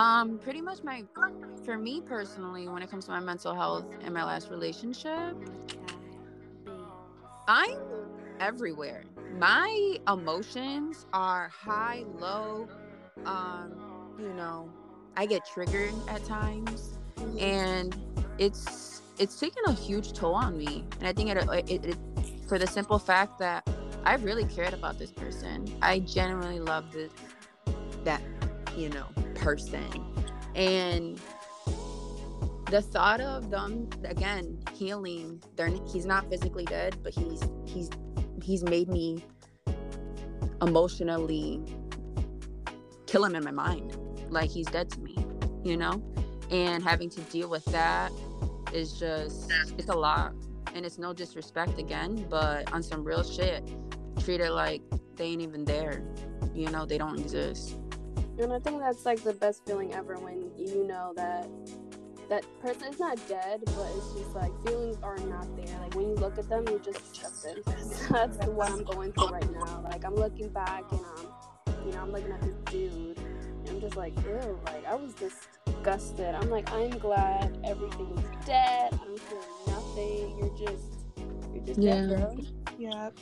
Um, pretty much my, for me personally, when it comes to my mental health and my last relationship, I'm everywhere. My emotions are high, low. Um, you know, I get triggered at times, and it's it's taken a huge toll on me. And I think it, it, it for the simple fact that I really cared about this person. I genuinely love this that you know person, and the thought of them again healing. They're he's not physically dead, but he's he's he's made me emotionally kill him in my mind. Like he's dead to me you know? And having to deal with that is just it's a lot. And it's no disrespect again but on some real shit treat it like they ain't even there. You know they don't exist and i think that's like the best feeling ever when you know that that person is not dead, but it's just like feelings are not there. Like when you look at them, you're just disgusted. That's what I'm going through right now. Like I'm looking back and I'm, you know, I'm looking at this dude, and I'm just like, ew. Like I was disgusted. I'm like, I'm glad everything is dead. I'm feeling nothing. You're just, you're just yeah. dead, bro. Yep.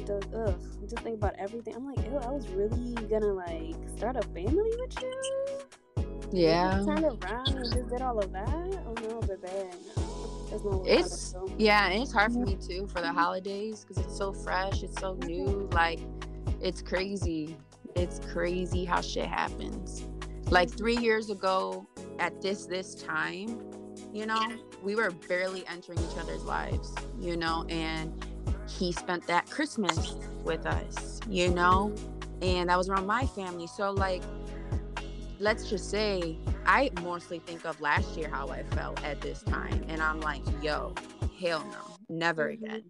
It, it, it does. Ugh. Just think about everything. I'm like, ew. I was really gonna like start a family with you. Yeah. Turned around and just did all of that. Oh no, baby. No. it's yeah, and it's hard for me mm-hmm. too for the holidays because it's so fresh, it's so new. Mm-hmm. Like, it's crazy. It's crazy how shit happens. Like mm-hmm. three years ago, at this this time, you know, we were barely entering each other's lives, you know, and he spent that Christmas with us, you know, and that was around my family. So like let's just say I mostly think of last year how I felt at this time. And I'm like, yo, hell no, never mm-hmm. again.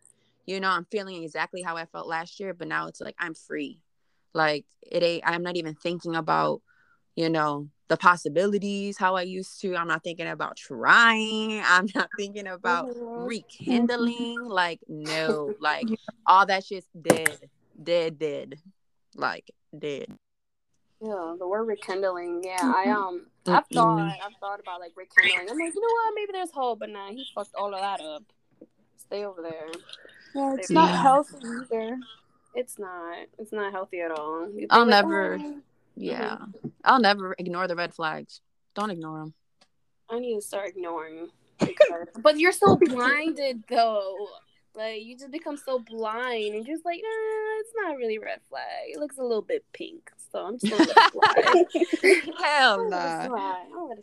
You know, I'm feeling exactly how I felt last year, but now it's like I'm free. Like it ain't I'm not even thinking about, you know, the possibilities how I used to. I'm not thinking about trying. I'm not thinking about mm-hmm. rekindling. Like, no, like all that shit's dead. Dead, dead. Like dead. Yeah, the word rekindling. Yeah, I mm-hmm. um, I've thought, I've thought about like rekindling. I'm like, you know what? Maybe there's hope, but nah, he fucked all of that up. Stay over there. Yeah, it's Stay not healthy either. It's not. It's not healthy at all. I'll like, never. Oh. Yeah, mm-hmm. I'll never ignore the red flags. Don't ignore them. I need to start ignoring. Because... but you're so blinded though. Like you just become so blind and just like, nah, it's not really red flag. It looks a little bit pink, so I'm just gonna let it slide. Hell nah.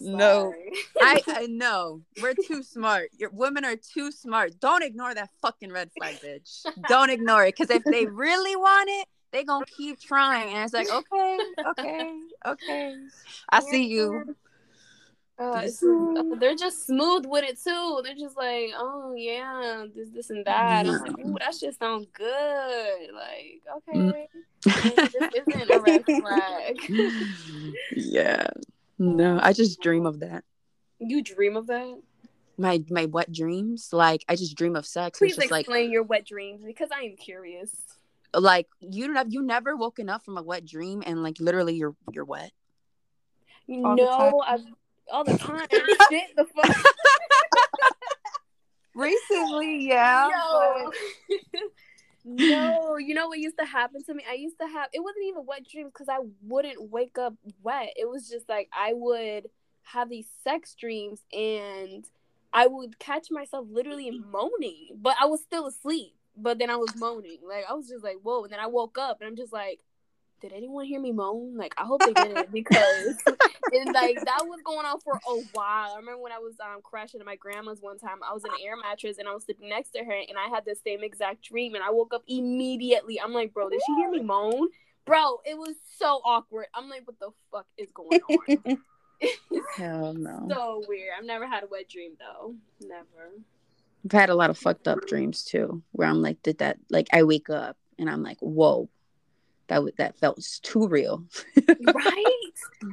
No, I, I know we're too smart. Your women are too smart. Don't ignore that fucking red flag, bitch. Don't ignore it, because if they really want it, they gonna keep trying. And it's like, okay, okay, okay. I see you. Uh, they're just smooth with it too. They're just like, oh yeah, this, this, and that. I'm like, ooh, that shit sounds good. Like, okay, this isn't a red flag. yeah, no, I just dream of that. You dream of that? My my wet dreams, like I just dream of sex. Please explain like, your wet dreams because I am curious. Like you don't have you never woken up from a wet dream and like literally you're you're wet. no, I've all the time. Shit, the fuck. Recently, yeah. No. But... no, you know what used to happen to me? I used to have it wasn't even wet dreams because I wouldn't wake up wet. It was just like I would have these sex dreams and I would catch myself literally moaning, but I was still asleep. But then I was moaning. Like I was just like, whoa. And then I woke up and I'm just like, did anyone hear me moan? Like, I hope they didn't because it's like that was going on for a while. I remember when I was um crashing at my grandma's one time, I was in an air mattress and I was sleeping next to her and I had the same exact dream and I woke up immediately. I'm like, bro, did she hear me moan? Bro, it was so awkward. I'm like, what the fuck is going on? Hell no. So weird. I've never had a wet dream though. Never. I've had a lot of fucked up dreams too, where I'm like, did that like I wake up and I'm like, whoa, that w- that felt too real. right?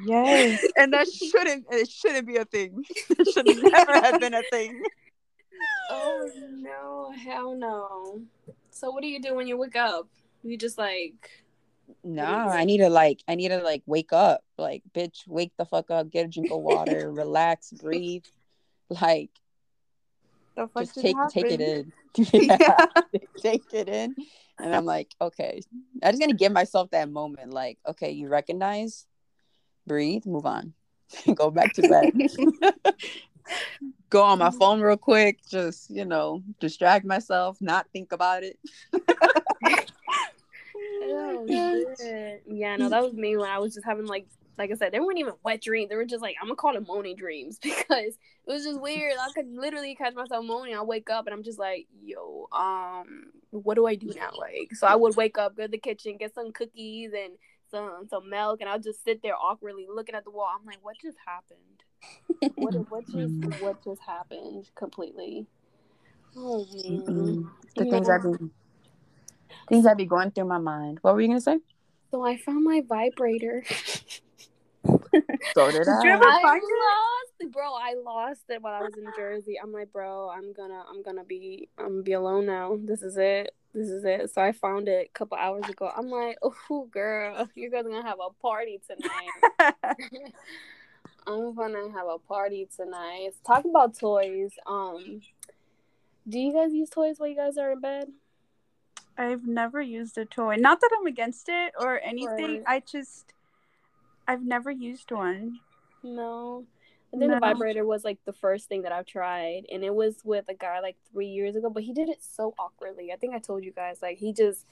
Yes. and that shouldn't it shouldn't be a thing. It should never have been a thing. Oh no, hell no. So what do you do when you wake up? You just like No, I need to like I need to like wake up. Like, bitch, wake the fuck up, get a drink of water, relax, breathe. Like The fuck just take take it in. Yeah. take it in. And I'm like, okay. I just gonna give myself that moment, like, okay, you recognize, breathe, move on. Go back to bed. Go on my phone real quick, just you know, distract myself, not think about it. Oh, shit. Yeah, no, that was me when I was just having like, like I said, they weren't even wet dreams. They were just like, I'm gonna call them moaning dreams because it was just weird. I could literally catch myself moaning. I wake up and I'm just like, yo, um, what do I do now? Like, so I would wake up, go to the kitchen, get some cookies and some some milk, and I'll just sit there awkwardly looking at the wall. I'm like, what just happened? What what just what just happened completely? Oh man. The You things know- I've been things I've going through my mind. What were you gonna say? So I found my vibrator. So did Did you I. ever I find lost bro. I lost it while I was in Jersey. I'm like, bro, I'm gonna, I'm gonna be, I'm gonna be alone now. This is it. This is it. So I found it a couple hours ago. I'm like, oh, girl, you guys are gonna have a party tonight. I'm gonna have a party tonight. Talk about toys. Um, do you guys use toys while you guys are in bed? I've never used a toy. Not that I'm against it or anything. Right. I just I've never used one. No. I think No. the vibrator was like the first thing that I've tried, and it was with a guy like three years ago, but he did it so awkwardly. I think I told you guys, like he just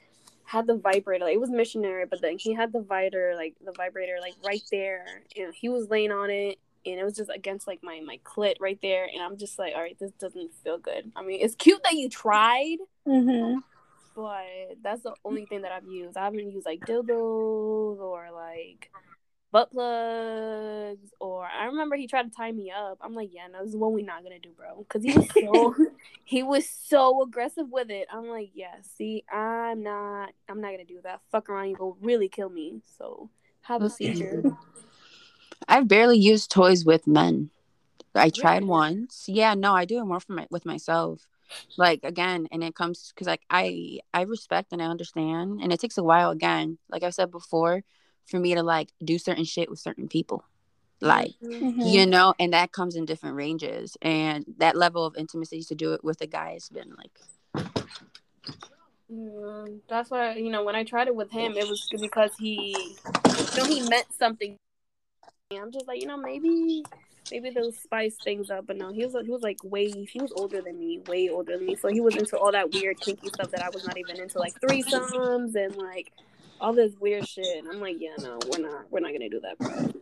had the vibrator. Like, it was missionary, but then he had the vibrator, like the vibrator, like right there, and he was laying on it, and it was just against like my my clit right there, and I'm just like, all right, this doesn't feel good. I mean, it's cute that you tried, Mm-hmm. But that's the only thing that I've used. I haven't used like dildos or like butt plugs or I remember he tried to tie me up. I'm like, yeah, no, this is what we're not gonna do, bro. Because he was so he was so aggressive with it. I'm like, yeah, see, I'm not I'm not gonna do that. Fuck around, you go really kill me. So have a seizure. I've barely used toys with men. I tried Really? once. Yeah, no, I do it more for my with myself. Like again, and it comes because like I I respect and I understand, and it takes a while. Again, like I said before, for me to like do certain shit with certain people, like Mhm. you know, and that comes in different ranges, and that level of intimacy to do it with a guy has been like Mm, that's why you know when I tried it with him, it was because he, you know, he meant something. I'm just like, you know, maybe, maybe they'll spice things up. But no, he was he was like way he was older than me, way older than me. So he was into all that weird kinky stuff that I was not even into, like threesomes and like all this weird shit. And I'm like, yeah, no, we're not, we're not gonna do that, bro.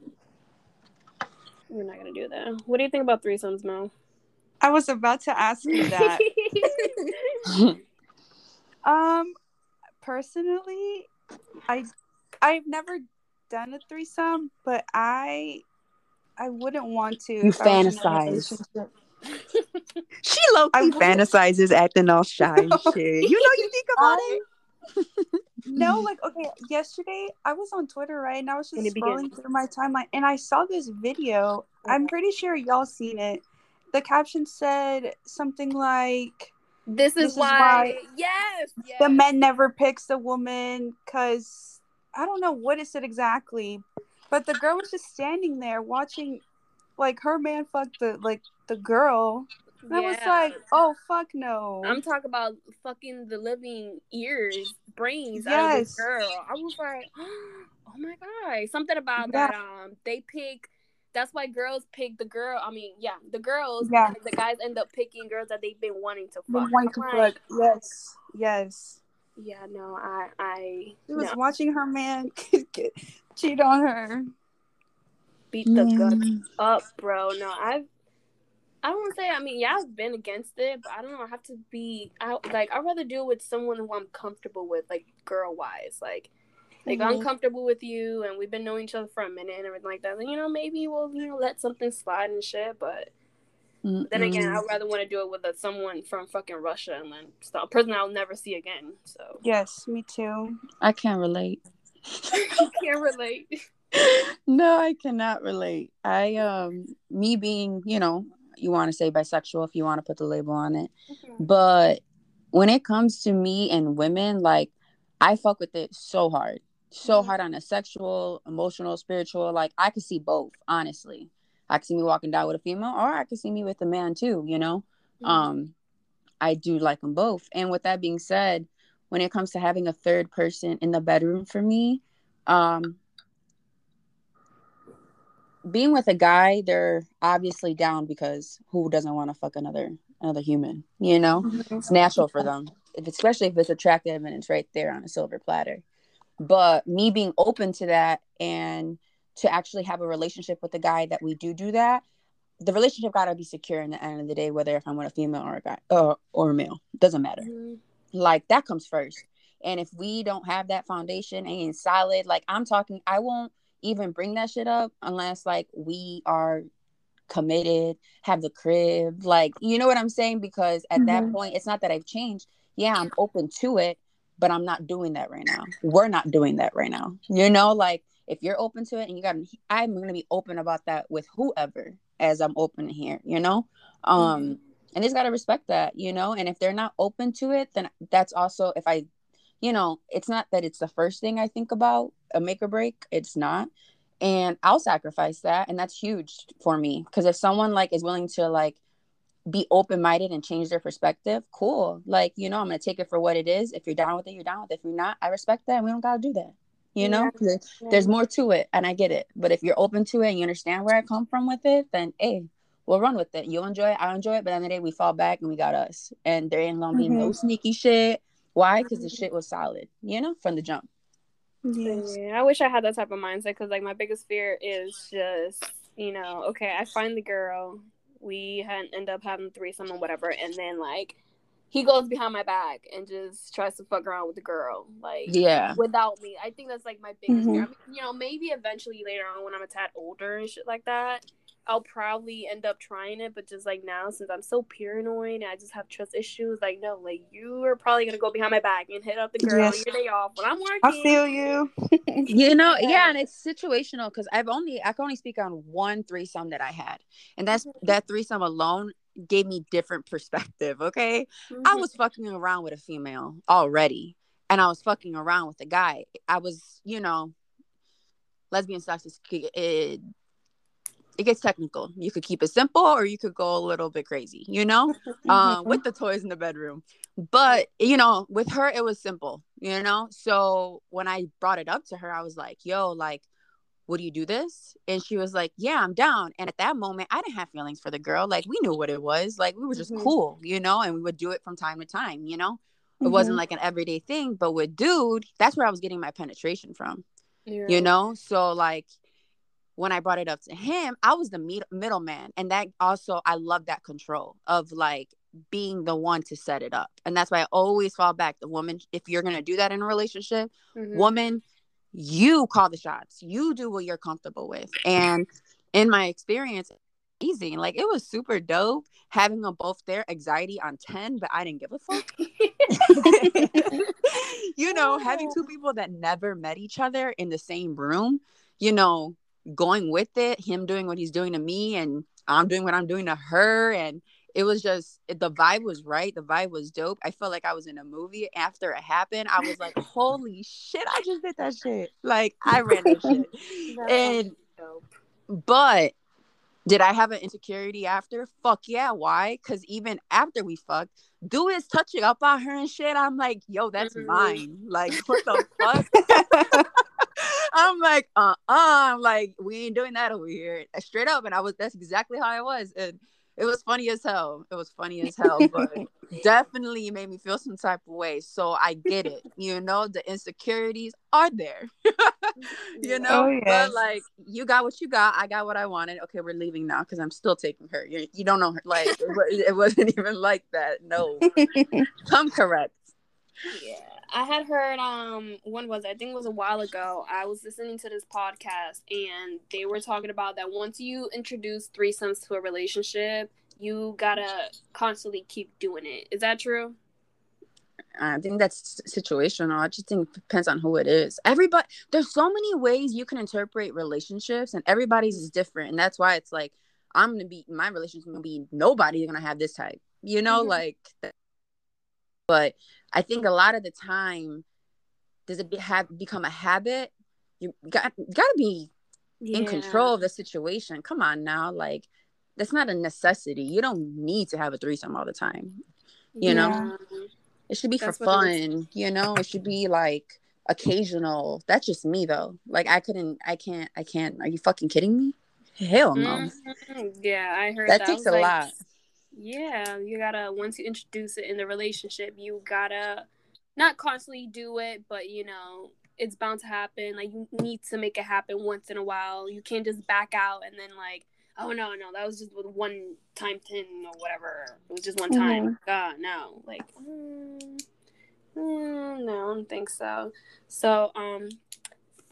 We're not gonna do that. What do you think about threesomes, Mel? I was about to ask you that. um personally, I I've never done a threesome, but I I wouldn't want to. You if I was in a fantasize. she low I key would- fantasizes acting all shy and shit. You know, you think about I- it. No, like okay, yesterday I was on Twitter, right? And I was just scrolling beginning. through my timeline and I saw this video. I'm pretty sure y'all seen it. The caption said something like This is, This is why, why yes, yes. the man never picks a woman because I don't know what it said exactly, but the girl was just standing there watching, like her man fuck the like the girl. And I was like, oh fuck no. I'm talking about fucking the living ears, brains out of this girl. I was like, oh my god, something about Yeah. that. Um, they pick. That's why girls pick the girl. I mean, yeah, the girls. Yeah. The guys end up picking girls that they've been wanting to fuck. wanting to fuck. Yes, yes. Yeah, no, I, I She was no, watching her man get, cheat on her. beat the guts Mm. up, bro. No, I've. I won't say. I mean, yeah, I've been against it, but I don't know. I have to be. I like. I'd rather deal with someone who I'm comfortable with, like girl wise. Like, like I'm Mhm. comfortable with you, and we've been knowing each other for a minute and everything like that. Then you know, maybe we'll you know let something slide and shit. But then again, I'd rather want to do it with a, someone from fucking Russia and then stop, a person I'll never see again. So Yes, me too. I can't relate. can't relate. no, I cannot relate. I um me being, you know, you want to say bisexual if you want to put the label on it. But when it comes to me and women, like I fuck with it so hard. so Mhm. hard on a sexual, emotional, spiritual. Like I could see both, honestly. I could see me walking down with a female, or I could see me with a man too. You know, Mhm. um, I do like them both. And with that being said, when it comes to having a third person in the bedroom for me, um, being with a guy, they're obviously down because who doesn't want to fuck another another human? You know, it's natural for them, if, especially if it's attractive and it's right there on a silver platter. But me being open to that and to actually have a relationship with a guy that we do do that, the relationship got to be secure in the end of the day, whether if I'm with a female or a guy uh, or a male, doesn't matter. Mhm. Like that comes first. And if we don't have that foundation and solid, like I'm talking, I won't even bring that shit up unless like we are committed, have the crib, like you know what I'm saying? Because at that Mhm. point, it's not that I've changed. Yeah, I'm open to it, but I'm not doing that right now. We're not doing that right now. You know, like if you're open to it and you got I'm gonna be open about that with whoever as I'm open here, you know? Um and it's gotta respect that, you know, and if they're not open to it, then that's also if I you know, it's not that it's the first thing I think about a make or break. It's not. And I'll sacrifice that. And that's huge for me. Cause if someone like is willing to like be open minded and change their perspective, cool. Like, you know, I'm gonna take it for what it is. If you're down with it, you're down with it. If you're not, I respect that. And we don't gotta do that. You know, Yeah. 'Cause there- Yeah. there's more to it and I get it. But if you're open to it and you understand where I come from with it, then hey, we'll run with it. You'll enjoy it, I'll enjoy it, but at the end of the day, we fall back and we got us. And there ain't gonna be no mm-hmm. sneaky shit. Why? Mm-hmm. Because the shit was solid, you know, from the jump. Yes. Yeah, I wish I had that type of mindset because like my biggest fear is just you know okay I find the girl we had end up having threesome or whatever and then like he goes behind my back and just tries to fuck around with the girl like Yeah. without me I think that's like my biggest fear mm-hmm. I mean, you know maybe eventually later on when I'm a tad older and shit like that I'll probably end up trying it but just like now since I'm so paranoid and I just have trust issues like no like you are probably gonna go behind my back and hit up the girl Yes. on your day off when I'm working I feel you. You know, yeah, Yeah. and it's situational because I've only I can only speak on one threesome that I had, and that's Mhm. that threesome alone gave me different perspective. Okay, I Mhm. was fucking around with a female already, and I was fucking around with a guy. I was, you know, lesbian sex is it, gets technical. You could keep it simple, or you could go a little bit crazy. You know, um, with the toys in the bedroom. But you know, with her, it was simple. You know, so when I brought it up to her, I was like, "Yo, like." Would you do this? And she was like, Yeah, I'm down. And at that moment, I didn't have feelings for the girl. Like, we knew what it was. Like, we were just Mhm. cool, you know, and we would do it from time to time, you know? It Mhm. wasn't like an everyday thing. But with dude, that's where I was getting my penetration from Yeah. you know so like when i brought it up to him i was the middleman and that also i love that control of like being the one to set it up and that's why i always fall back the woman if you're going to do that in a relationship Mhm. woman you call the shots you do what you're comfortable with and in my experience easy like it was super dope having them both there anxiety on 10 but i didn't give a fuck you know, having two people that never met each other in the same room, you know, going with it, him doing what he's doing to me, and I'm doing what I'm doing to her. And it was just, it, the vibe was right. The vibe was dope. I felt like I was in a movie after it happened. I was like, holy shit, I just did that shit. Like, I ran that shit. That And, but did I have an insecurity after? Fuck yeah. Why? Because even after we fucked, do is touching up on her and shit. I'm like, yo, that's Mhm. mine. Like, what the fuck? I'm like, uh uh I'm like, we ain't doing that over here. Straight up. And I was, that's exactly how I was. And it was funny as hell. It was funny as hell, but definitely made me feel some type of way. So I get it. You know, the insecurities are there. you know, Oh, yes. but like, you got what you got. I got what I wanted. Okay, we're leaving now because I'm still taking her. You, you don't know her. Like, it, it wasn't even like that. No, come correct. Yeah, I had heard um when was it? I think it was a while ago. I was listening to this podcast and they were talking about that once you introduce threesomes to a relationship, you gotta constantly keep doing it. Is that true? I think that's situational. I just think it depends on who it is. Everybody, there's so many ways you can interpret relationships, and everybody's is different. And that's why it's like I'm gonna be my relationship's gonna be nobody's gonna have this type, you know, Mhm. like. But I think a lot of the time, does it be, have become a habit? You got gotta be yeah. in control of the situation. Come on now, like that's not a necessity. You don't need to have a threesome all the time. You know, it should be That's for what it is. fun. You know, it should be like occasional. That's just me though. Like I couldn't, I can't, I can't. Are you fucking kidding me? Hell no. Mhm. Yeah, I heard That that. Takes was a like, lot. Yeah, you gotta once you introduce it in the relationship, you gotta not constantly do it, but you know it's bound to happen. Like you need to make it happen once in a while. You can't just back out and then like, oh no, no, that was just with one time ten or whatever. It was just one time. God, no, like, mm, mm, no, I don't think so. So, um,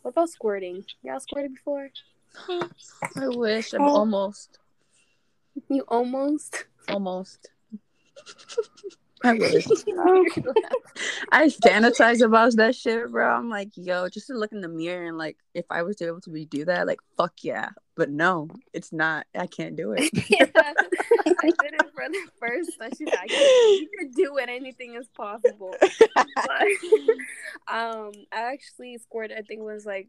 what about squirting? Y'all squirted before? I wish. I'm Oh. almost, You almost. Almost. I wish. I fantasize about that shit, bro. I'm like, yo, just to look in the mirror and like, if I was able to redo that, like, fuck yeah. But no, it's not. I can't do it. yeah, I did it for the first time. She's like, you could do it. Anything is possible. But, um, I actually scored. I think it was like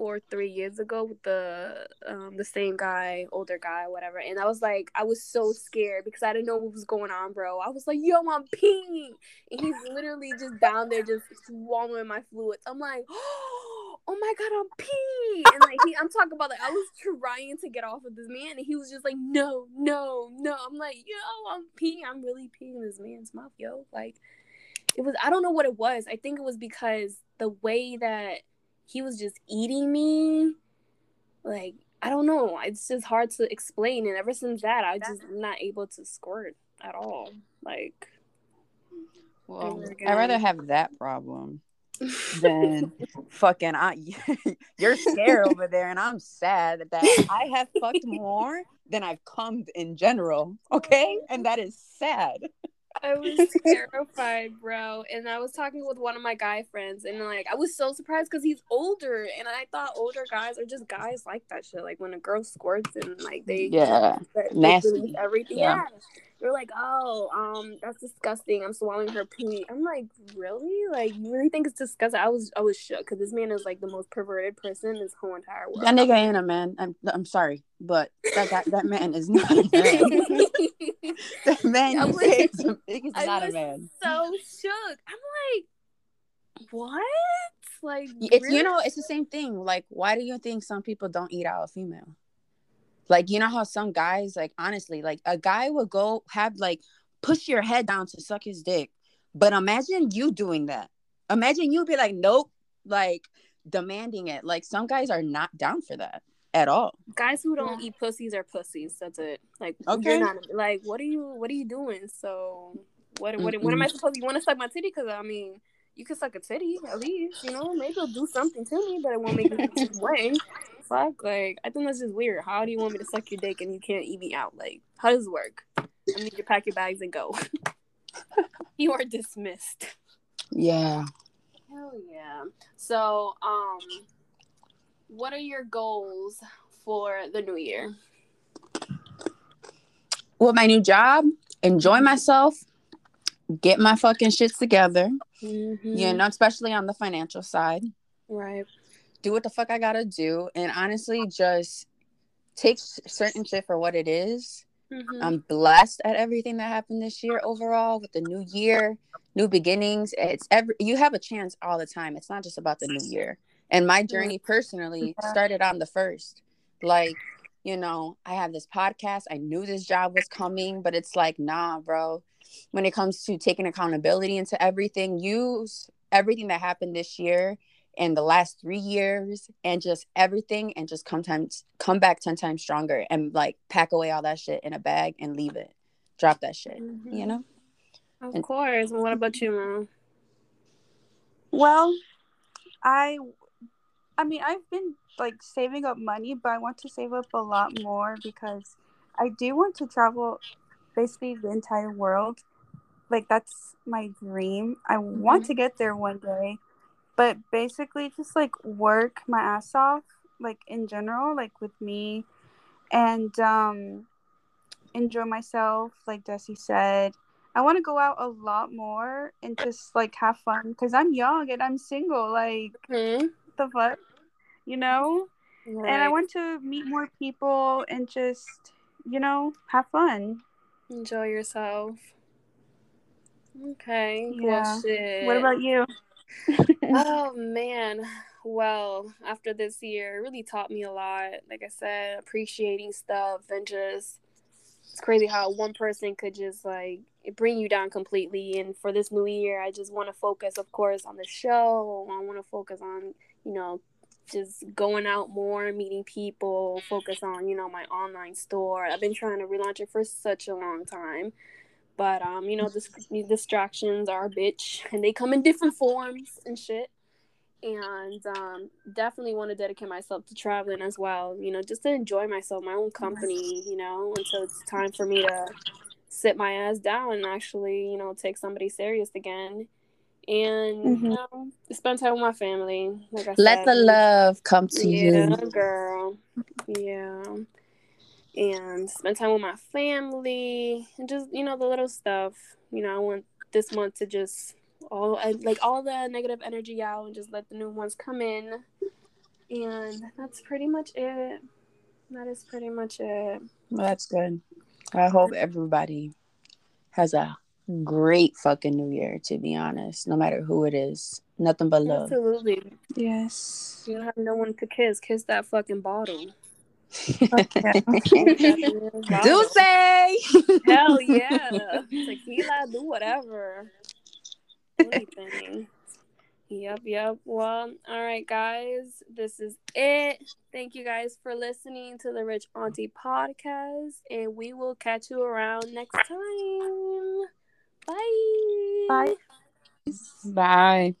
four, three years ago with the um the same guy, older guy, whatever. And I was like, I was so scared because I didn't know what was going on, bro. I was like, yo, I'm peeing, and he's literally just down there just swallowing my fluids. I'm like. Oh my god, I'm peeing, and like he, I'm talking about like I was trying to get off of this man, and he was just like, no, no, no. I'm like, yo, I'm peeing. I'm really peeing this man's mouth, yo. Like, it was. I don't know what it was. I think it was because the way that he was just eating me, like I don't know. It's just hard to explain. And ever since that, I just not able to squirt at all. Like, Well, I'd rather have that problem than fucking I. You're scared over there, and I'm sad that I have fucked more than I've come in general. Okay, and that is sad. I was terrified, bro. And I was talking with one of my guy friends, and like I was so surprised because he's older, and I thought older guys are just guys like that shit. Like when a girl squirts and like they Yeah, they nasty. everything. Yeah. Yeah. They're like, oh, um, that's disgusting. I'm swallowing her pee. I'm like, really? Like, you really think it's disgusting? I was, I was shook because this man is like the most perverted person in this whole entire world. that nigga ain't a man. I'm, I'm sorry, but that guy, that man is not a man. that man I was- is, a- is I not a man. so shook. I'm like, what? Like, It's really? you know, it's the same thing. Like, why do you think some people don't eat out a female? Like, you know how some guys, like, honestly, like a guy would go have like push your head down to suck his dick. But imagine you doing that. Imagine you'd be like, nope, like demanding it. Like some guys are not down for that at all. guys who don't eat pussies are pussies. That's it. Like, Okay. not like, what are you, what are you doing? So, what, what, what am I supposed? To, you want to suck my titty? Because I mean, you can suck a titty at least. You know, maybe it'll do something to me, but it won't make me way. Fuck, like I think that's just weird. How do you want me to suck your dick and you can't eat me out? Like, how does it work? I need you to pack your bags and go. you are dismissed. Yeah. Hell yeah. So, um, what are your goals for the new year? With my new job, enjoy myself, get my fucking shits together. Mm-hmm. You know, especially on the financial side. right. do what the fuck I gotta do, and honestly, just take certain shit for what it is. Mm-hmm. I'm blessed at everything that happened this year overall with the new year, new beginnings. It's every you have a chance all the time. It's not just about the new year. And my journey personally started on the first. Like, you know, I have this podcast. I knew this job was coming, but it's like, nah, bro. When it comes to taking accountability into everything, use everything that happened this year and the last three years and just everything and just come times come back 10 times stronger and like pack away all that shit in a bag and leave it drop that shit Mhm. you know Of And- course. What about you, Mom? Well, I, I mean, I've been like saving up money, but I want to save up a lot more because I do want to travel basically the entire world. Like that's my dream. I want to get there one day, but basically just like work my ass off, like in general, like with me, and um, enjoy myself, like Desi said. I want to go out a lot more and just like have fun because I'm young and I'm single. Like Hmm? the fuck, you know. Right. And I want to meet more people and just you know have fun. Enjoy yourself. Okay. Yeah. Well. What about you? Oh man. Well, after this year, it really taught me a lot. Like I said, appreciating stuff and just it's crazy how one person could just like bring you down completely. And for this new year, I just want to focus, of course, on the show. I want to focus on, you know, just going out more, meeting people, focus on, you know, my online store. I've been trying to relaunch it for such a long time. But um, you know, this, these distractions are a bitch and they come in different forms and shit. And um, definitely want to dedicate myself to traveling as well, you know, just to enjoy myself, my own company, you know, until it's time for me to sit my ass down and actually, you know, take somebody serious again. And Mhm. you know, spend time with my family. Like I Let the love come to Yeah, you. girl. Yeah. And spend time with my family and just, you know, the little stuff. You know, I want this month to just all like all the negative energy out and just let the new ones come in. And that's pretty much it. That is pretty much it. Well, that's good. I hope everybody has a great fucking new year, to be honest, no matter who it is. Nothing but love. Absolutely. Yes. You don't have no one to kiss. Kiss that fucking bottle. Fuck yeah. Deuce! Hell yeah. Tequila, do whatever. Anything. Yep, yep. Well, all right, guys. This is it. Thank you guys for listening to the Rich Auntie podcast, and we will catch you around next time. Bye. Bye. Bye.